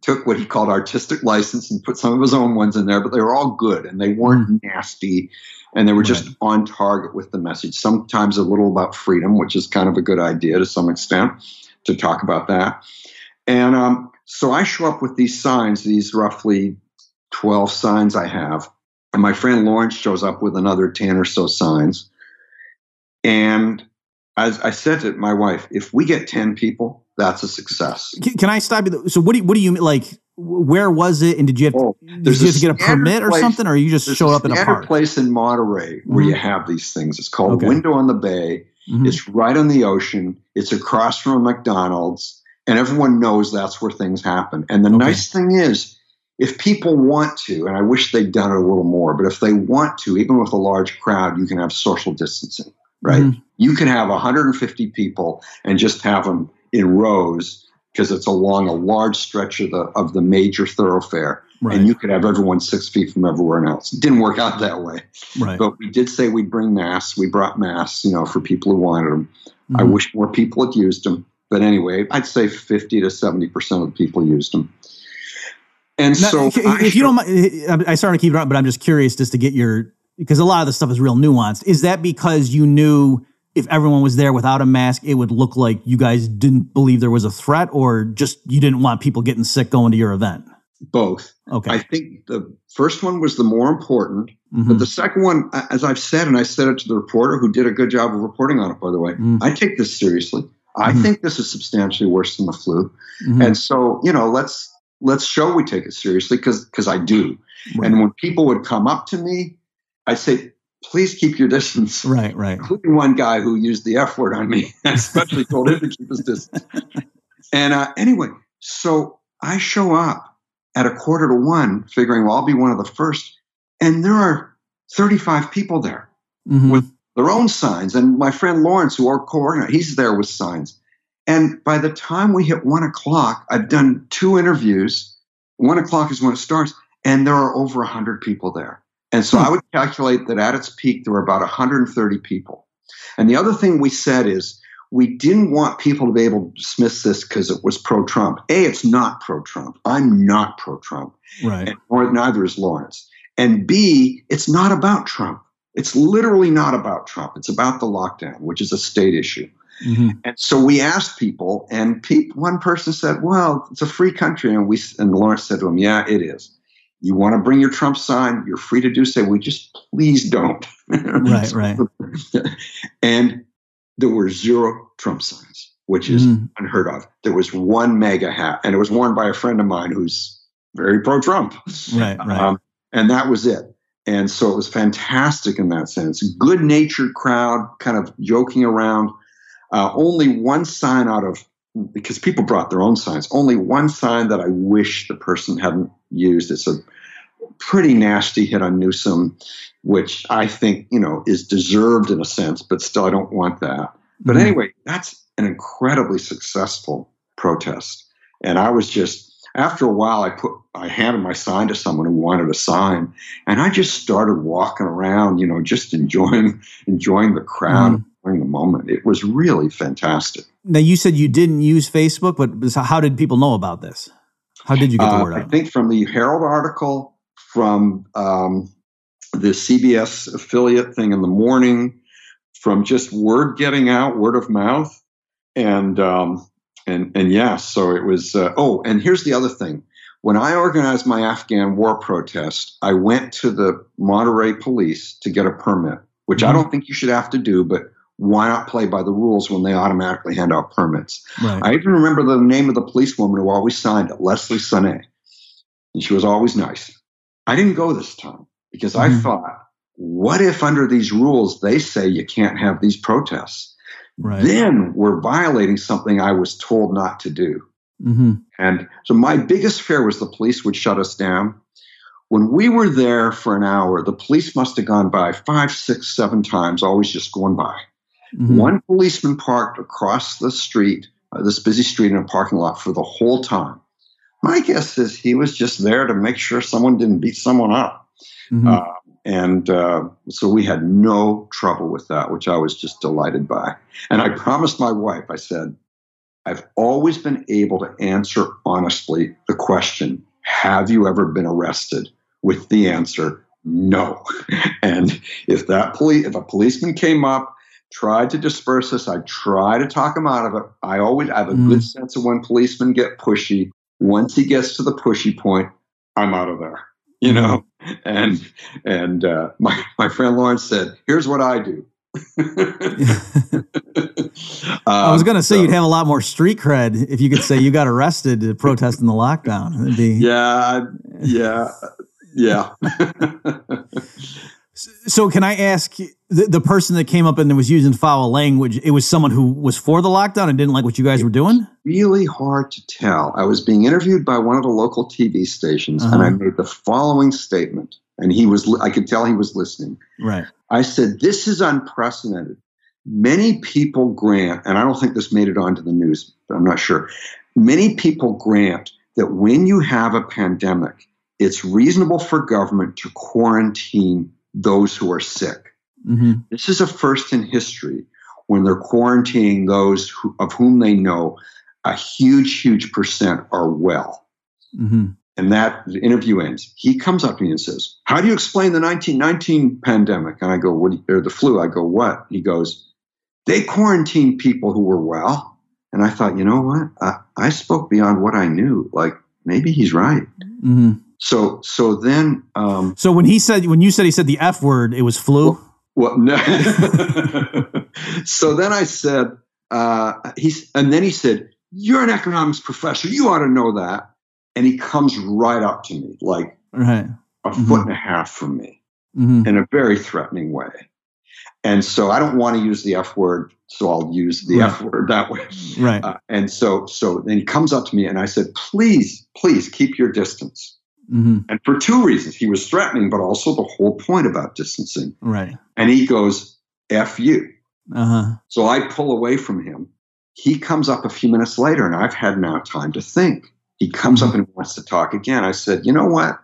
took what he called artistic license and put some of his own ones in there, but they were all good and they weren't mm. nasty and they were just right. on target with the message. Sometimes a little about freedom, which is kind of a good idea to some extent to talk about that. And um, so I show up with these signs, these roughly 12 signs I have. And my friend Lawrence shows up with another 10 or so signs. And as I said to my wife, if we get 10 people, that's a success. Can I stop you? So what do you, what do you mean? Like, where was it? And did you have, oh, did you have to get a permit or something, or you just show up in a park? place in Monterey where mm-hmm. you have these things. It's called okay. Window on the Bay. Mm-hmm. It's right on the ocean. It's across from McDonald's, and everyone knows that's where things happen. And the okay. nice thing is, if people want to, and I wish they'd done it a little more, but if they want to, even with a large crowd, you can have social distancing, right? Mm-hmm. You can have 150 people and just have them in rows because it's along a large stretch of the of the major thoroughfare. Right. And you could have everyone six feet from everywhere else. It didn't work out that way. Right. But we did say we'd bring masks. We brought masks, you know, for people who wanted them. Mm-hmm. I wish more people had used them. But anyway, I'd say 50 to 70% of the people used them. And now, so, if, if you don't mind, I started to keep it up, but I'm just curious just to get your, because a lot of the stuff is real nuanced. Is that because you knew if everyone was there without a mask, it would look like you guys didn't believe there was a threat, or just you didn't want people getting sick going to your event? Both. Okay. I think the first one was the more important, mm-hmm. but the second one, as I've said, and I said it to the reporter who did a good job of reporting on it, by the way, mm-hmm. I take this seriously. I mm-hmm. think this is substantially worse than the flu, mm-hmm. and so you know, let's let's show we take it seriously because because I do. Right. And when people would come up to me, I say, please keep your distance. Right, right. Including one guy who used the F word on me. <laughs> I especially told him to keep his distance. And uh, anyway, so I show up at a quarter to one, figuring well, I'll be one of the first. And there are 35 people there Mhm. with their own signs. And my friend Lawrence, who are coordinator, he's there with signs. And by the time we hit one o'clock, I've done two interviews. One o'clock is when it starts, and there are over 100 people there. And so I would calculate that at its peak, there were about 130 people. And the other thing we said is we didn't want people to be able to dismiss this because it was pro Trump. A, it's not pro Trump. I'm not pro Trump right. and or neither is Lawrence. And B, it's not about Trump. It's literally not about Trump. It's about the lockdown, which is a state issue. Mhm. And so we asked people, and pe- one person said, "Well, it's a free country," and we and Lawrence said to him, "Yeah, it is. You want to bring your Trump sign? You're free to do so. We just please don't." Right, right. <laughs> and there were zero Trump signs, which is Mhm. unheard of. There was one MAGA hat, and it was worn by a friend of mine who's very pro-Trump. Right, right. Um, and that was it. And so it was fantastic in that sense. Good natured crowd, kind of joking around. Uh, only one sign out of, because people brought their own signs, only one sign that I wish the person hadn't used. It's a pretty nasty hit on Newsom, which I think, you know, is deserved in a sense, but still I don't want that. But Mhm. anyway, that's an incredibly successful protest. And I was just, after a while, I put, I handed my sign to someone who wanted a sign, and I just started walking around, you know, just enjoying, <laughs> enjoying the crowd, enjoying the moment. It was really fantastic. Now you said you didn't use Facebook, but how did people know about this? How did you get the Uh, word I think from the Herald article, from um, the CBS affiliate thing in the morning, from just word getting out, word of mouth, and um, and and yeah, so it was. Uh, oh, and here's the other thing: when I organized my Afghan war protest, I went to the Monterey police to get a permit, which I Mhm. don't think you should have to do, but. Why not play by the rules when they automatically hand out permits? right. I even remember the name of the policewoman who always signed it, Leslie Sané. And she was always nice. I didn't go this time because I Mhm. thought, what if under these rules they say you can't have these protests? right. Then we're violating something I was told not to do. hmm And so my biggest fear was the police would shut us down. When we were there for an hour, the police must have gone by five, six, seven times, always just going by. Hmm One policeman parked across the street, uh, this busy street in a parking lot for the whole time. My guess is he was just there to make sure someone didn't beat someone up. hmm Uh, and uh, so we had no trouble with that, which I was just delighted by. And I promised my wife, I said, I've always been able to answer honestly the question, have you ever been arrested? With the answer, no. <laughs> And if that police, if a policeman came up, tried to disperse us, I'd try to talk him out of it. I always I have a Mm. good sense of when policemen get pushy. Once he gets to the pushy point, I'm out of there. You know, and and uh, my my friend Lawrence said, "Here's what I do." <laughs> I was going to say Um, you'd have a lot more street cred if you could say you got arrested protesting the lockdown. Be, yeah, yeah, yeah. <laughs> <laughs> So, can I ask the, the person that came up and was using foul language? It was someone who was for the lockdown and didn't like what you guys were doing. really hard to tell. I was being interviewed by one of the local TV stations, and I Uh-huh. made the following statement, and he was. I could tell he was listening. Right. I said, This is unprecedented. Many people grant, and I don't think this made it onto the news, but I'm not sure. Many people grant that when you have a pandemic, it's reasonable for government to quarantine those who are sick. hmm This is a first in history when they're quarantining those who, of whom they know a huge, huge percent are well. hmm And that the interview ends. He comes up to me and says, How do you explain the 1919 pandemic? And I go, What? Or the flu? I go, What? He goes, They quarantined people who were well. And I thought, you know what? I, I spoke beyond what I knew. Like, maybe he's right. hmm So, so then, um, So when he said, when you said he said the F word, it was flu. Well, no. <laughs> so then I said, uh, he's, and then he said, "You're an economics professor. You ought to know that." And he comes right up to me, like Right. a Mhm. foot and a half from me, mm-hmm. in a very threatening way. And so I don't want to use the F word, so I'll use the right. F word that way. Right. Uh, and so, so then he comes up to me and I said, please, please keep your distance. Mm-hmm. And for two reasons. He was threatening, but also the whole point about distancing. Right. And he goes, F you. Uh-huh. So I pull away from him. He comes up a few minutes later, and I've had now time to think. He comes mm-hmm. up and wants to talk again. I said, You know what?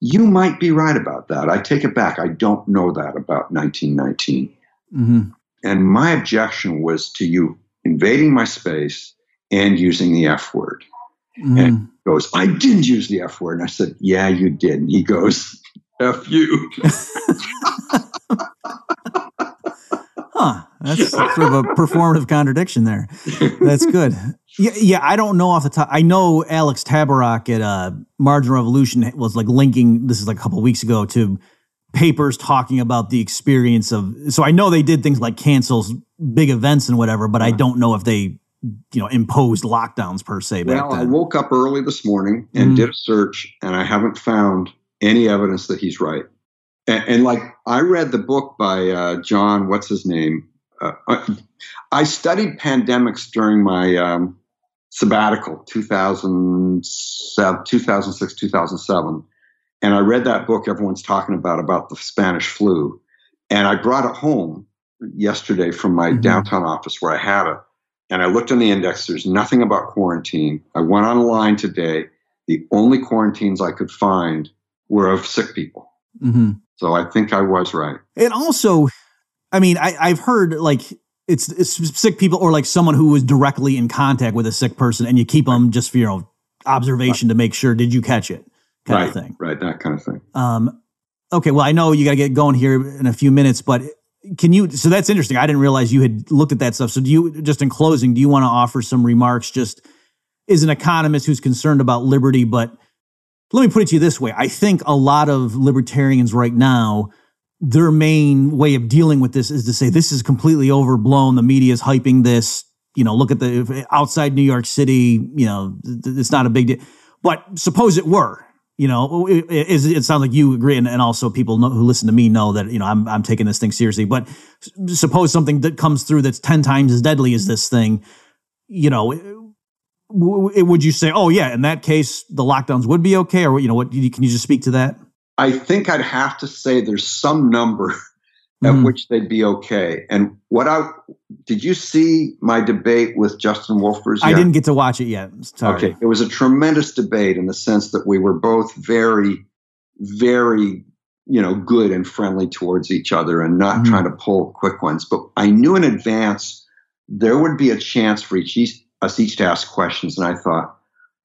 You might be right about that. I take it back. I don't know that about 1919. Mm-hmm. And my objection was to you invading my space and using the F word. Mm-hmm. And goes, I didn't use the F word. And I said, Yeah, you did. And he goes, F you. huh. That's sort of a performative contradiction there. That's good. Yeah, yeah, I don't know off the top. I know Alex Tabarrok at uh, Marginal Revolution was like linking, this is like a couple weeks ago, to papers talking about the experience of. So I know they did things like cancels big events and whatever, but I don't know if they, you know, imposed lockdowns per se. well, then. I woke up early this morning and mm. did a search, and I haven't found any evidence that he's right. And, and like I read the book by uh, John, what's his name? Uh, I studied pandemics during my um, sabbatical, 2007, 2006, 2007 and I read that book everyone's talking about, about the Spanish flu. And I brought it home yesterday from my mm-hmm. downtown office where I had it. And I looked in the index, there's nothing about quarantine. I went online today. The only quarantines I could find were of sick people. Mm-hmm. So I think I was right. And also, I mean, I, I've heard like it's, it's, sick people or like someone who was directly in contact with a sick person and you keep them just for, you know, observation right. to make sure, did you catch it? kind right, of thing. Right, that kind of thing. Um, okay, well, I know you got to get going here in a few minutes, but can you? So that's interesting. I didn't realize you had looked at that stuff. So do you? Just in closing, do you want to offer some remarks? Just as an economist who's concerned about liberty, but let me put it to you this way: I think a lot of libertarians right now. Their main way of dealing with this is to say this is completely overblown. The media is hyping this. You know, look at the outside New York City. You know, it's not a big deal. But suppose it were, you know, it, it, it, sounds like you agree, and, and also people know, who listen to me know that you know I'm I'm taking this thing seriously. But suppose something that comes through that's ten times as deadly as this thing, you know, would you say, oh yeah, in that case the lockdowns would be okay, or you know, what can you just speak to that? I think I'd have to say there's some number at mm. which they'd be okay. And what I did you see my debate with Justin Wolfers? Yet? I didn't get to watch it yet. Sorry. Okay, it was a tremendous debate in the sense that we were both very, very, you know, good and friendly towards each other and not mm. trying to pull quick ones. But I knew in advance there would be a chance for each, us each to ask questions, and I thought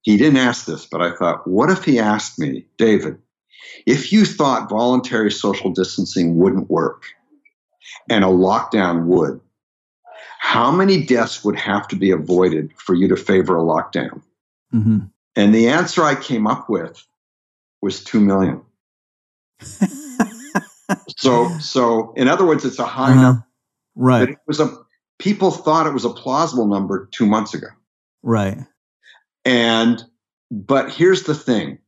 he didn't ask this, but I thought, what if he asked me, David? If you thought voluntary social distancing wouldn't work, and a lockdown would, how many deaths would have to be avoided for you to favor a lockdown? Mm-hmm. And the answer I came up with was 2 million. <laughs> so, so in other words, it's a high uh-huh. number. Right. it was a, people thought it was a plausible number two months ago. Right. And, but here's the thing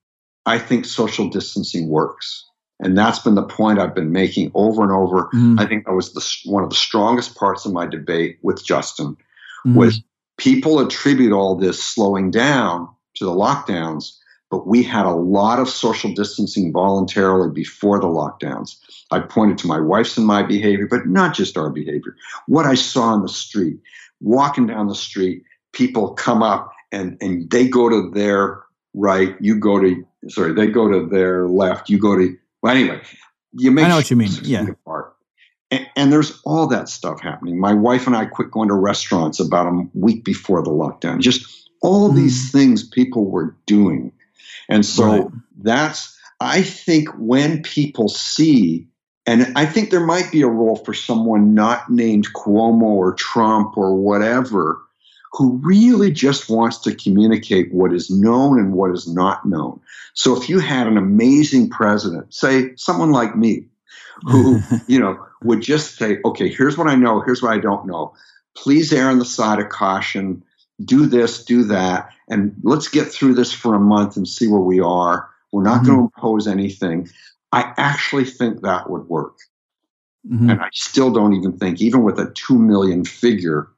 I think social distancing works. And that's been the point I've been making over and over. Mm. I think that was the, one of the strongest parts of my debate with Justin mm. was people attribute all this slowing down to the lockdowns, but we had a lot of social distancing voluntarily before the lockdowns. I pointed to my wife's and my behavior, but not just our behavior. What I saw on the street, walking down the street, people come up and, and they go to their right, you go to, sorry, they go to their left, you go to well, anyway, you make. I know what you mean. Yeah. Apart. And, and, there's all that stuff happening. My wife and I quit going to restaurants about a week before the lockdown. Just all mm. these things people were doing, and so right. that's. I think when people see, and I think there might be a role for someone not named Cuomo or Trump or whatever who really just wants to communicate what is known and what is not known. So if you had an amazing president, say someone like me, who, <laughs> you know, would just say, okay, here's what I know, here's what I don't know. Please err on the side of caution, do this, do that, and let's get through this for a month and see where we are. We're not mm-hmm. going to impose anything. I actually think that would work. Mhm. And I still don't even think, even with a 2 million figure,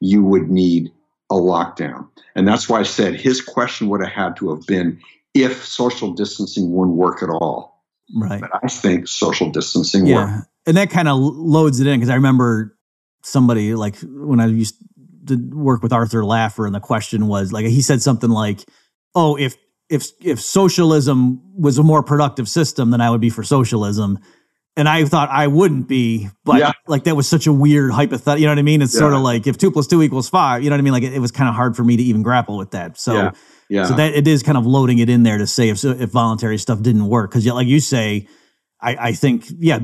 you would need a lockdown. And that's why I said his question would have had to have been if social distancing wouldn't work at all. Right. But I think social distancing Yeah. works. And that kind of loads it in because I remember somebody like when I used to work with Arthur Laffer, and the question was like he said something like, "Oh, if if if socialism was a more productive system, then I would be for socialism." And I thought I wouldn't be, but Yeah. like that was such a weird hypothetical. You know what I mean? It's sort of like if two plus two equals five. You know what I mean? Like it, it was kind of hard for me to even grapple with that. So. Yeah. Yeah. So that it is kind of loading it in there to say if if voluntary stuff didn't work because like you say, I, I think yeah,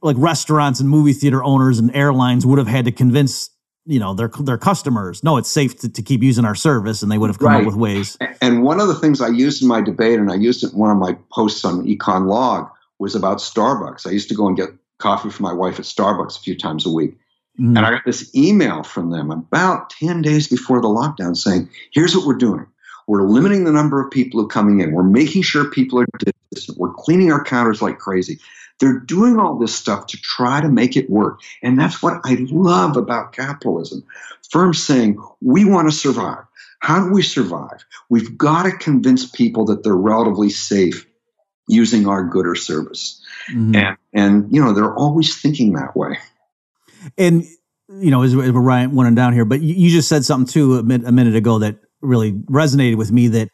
like restaurants and movie theater owners and airlines would have had to convince you know their their customers no it's safe to, to keep using our service and they would have come Right. up with ways. And one of the things I used in my debate, and I used it in one of my posts on Econ Log, was about Starbucks. I used to go and get coffee for my wife at Starbucks a few times a week. Mm. And I got this email from them about 10 days before the lockdown saying, here's what we're doing. We're limiting the number of people who are coming in. We're making sure people are distant. We're cleaning our counters like crazy. They're doing all this stuff to try to make it work. And that's what I love about capitalism. Firms saying, we want to survive. How do we survive? We've got to convince people that they're relatively safe using our good or service. Mhm. And, and, you know, they're always thinking that way. And you know, as, as we're Ryan running down here, but you, you just said something too a, min- a minute ago that really resonated with me. That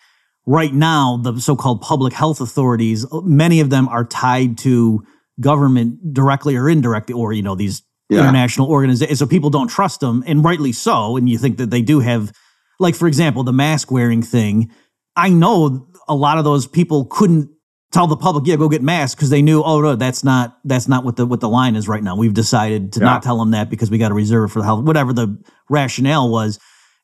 right now, the so-called public health authorities, many of them are tied to government directly or indirectly, or you know, these Yeah. international organizations. So people don't trust them, and rightly so. And you think that they do have, like for example, the mask wearing thing. I know a lot of those people couldn't tell the public, yeah, go get masks because they knew, oh no, that's not that's not what the what the line is right now. We've decided to Yeah. not tell them that because we got to reserve it for the health, whatever the rationale was,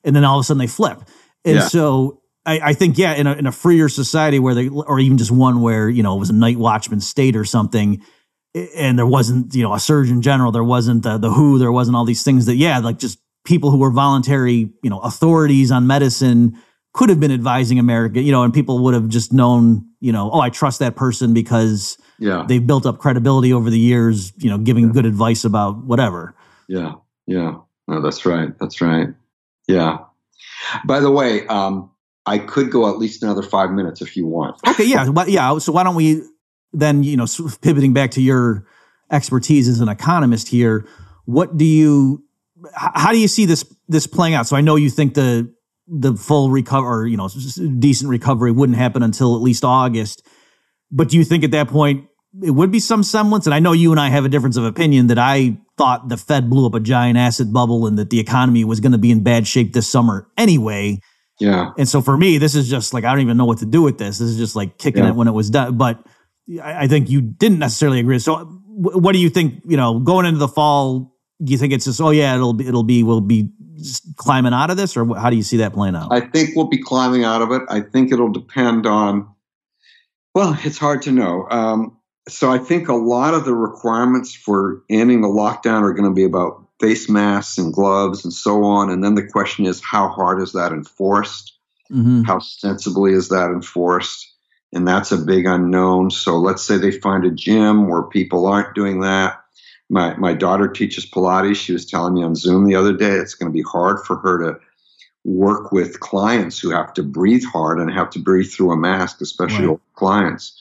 and then all of a sudden they flip. And Yeah. so I, I think, yeah, in a in a freer society where they, or even just one where you know it was a night watchman state or something, and there wasn't you know a surgeon general, there wasn't the, the WHO, there wasn't all these things that yeah, like just people who were voluntary, you know, authorities on medicine could have been advising America, you know, and people would have just known, you know, oh, I trust that person because Yeah. they've built up credibility over the years, you know, giving good advice about whatever. Yeah, yeah. No, that's right. That's right. Yeah. By the way, um, I could go at least another five minutes if you want. Okay, yeah, yeah. So why don't we then, you know, pivoting back to your expertise as an economist here, what do you, how do you see this this playing out? So I know you think the the full recover, or, you know, decent recovery wouldn't happen until at least August, but do you think at that point it would be some semblance? And I know you and I have a difference of opinion that I thought the Fed blew up a giant asset bubble and that the economy was going to be in bad shape this summer anyway. Yeah. And so for me, this is just like I don't even know what to do with this. This is just like kicking Yeah. it when it was done. But I, think you didn't necessarily agree. So what do you think? You know, going into the fall, do you think it's just oh yeah, it'll be it'll be we'll be climbing out of this, or how do you see that playing out? I think we'll be climbing out of it. I think it'll depend on, well, it's hard to know. Um, so I think a lot of the requirements for ending the lockdown are going to be about face masks and gloves and so on. And then the question is, how hard is that enforced? hmm How sensibly is that enforced? And that's a big unknown. So let's say they find a gym where people aren't doing that. My, my daughter teaches Pilates. She was telling me on Zoom the other day it's going to be hard for her to work with clients who have to breathe hard and have to breathe through a mask, especially Right. old clients.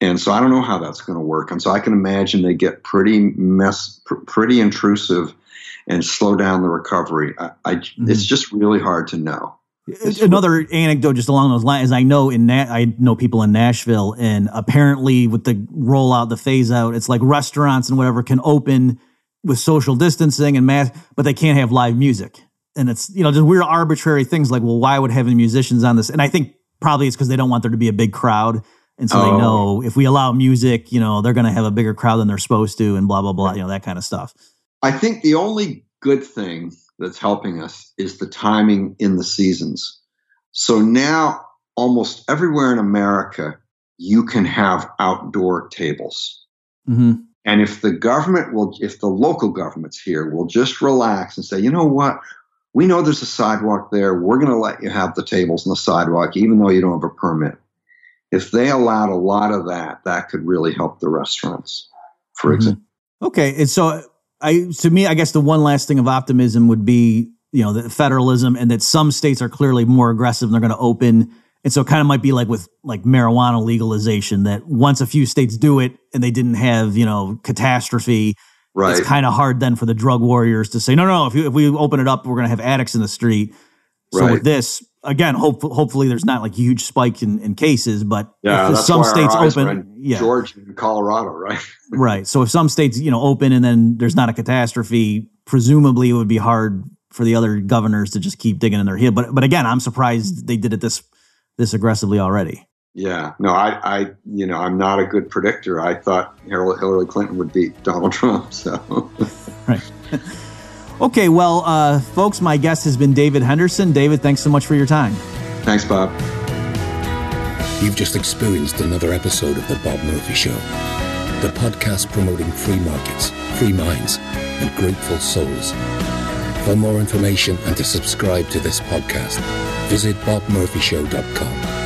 And so I don't know how that's going to work. And so I can imagine they get pretty mess, pr- pretty intrusive, and slow down the recovery. I, I it's mm-hmm. just really hard to know. Another anecdote just along those lines. I know in Na- I know people in Nashville, and apparently with the rollout, the phase out, it's like restaurants and whatever can open with social distancing and mask, but they can't have live music. And it's you know just weird arbitrary things like, well, why would having musicians on this? And I think probably it's because they don't want there to be a big crowd, and so Oh. they know if we allow music, you know, they're going to have a bigger crowd than they're supposed to, and blah blah blah, you know, that kind of stuff. I think the only good thing that's helping us is the timing in the seasons. So now, almost everywhere in America, you can have outdoor tables. hmm And if the government will, if the local governments here will just relax and say, you know what, we know there's a sidewalk there. We're going to let you have the tables on the sidewalk, even though you don't have a permit. If they allowed a lot of that, that could really help the restaurants, for Mhm. example. Okay, and so I to me, I guess the one last thing of optimism would be you know the federalism and that some states are clearly more aggressive and they're going to open. And so it kind of might be like with like marijuana legalization that once a few states do it and they didn't have you know catastrophe, Right. it's kind of hard then for the drug warriors to say no, no. If, you, if we open it up, we're going to have addicts in the street. So Right. with this, again, hope, hopefully there's not like huge spike in, in cases, but yeah, if some states open, yeah, Georgia and Colorado, right? <laughs> right. So if some states, you know, open and then there's not a catastrophe, presumably it would be hard for the other governors to just keep digging in their heel. But but again, I'm surprised they did it this this aggressively already. Yeah, no, I, I, you know, I'm not a good predictor. I thought Hillary Clinton would beat Donald <laughs> Trump. So, <laughs> Okay, well, uh, folks, my guest has been David Henderson. David, thanks so much for your time. thanks, Bob. You've just experienced another episode of The Bob Murphy Show, the podcast promoting free markets, free minds, and grateful souls. For more information and to subscribe to this podcast, visit bobmurphyshow.com.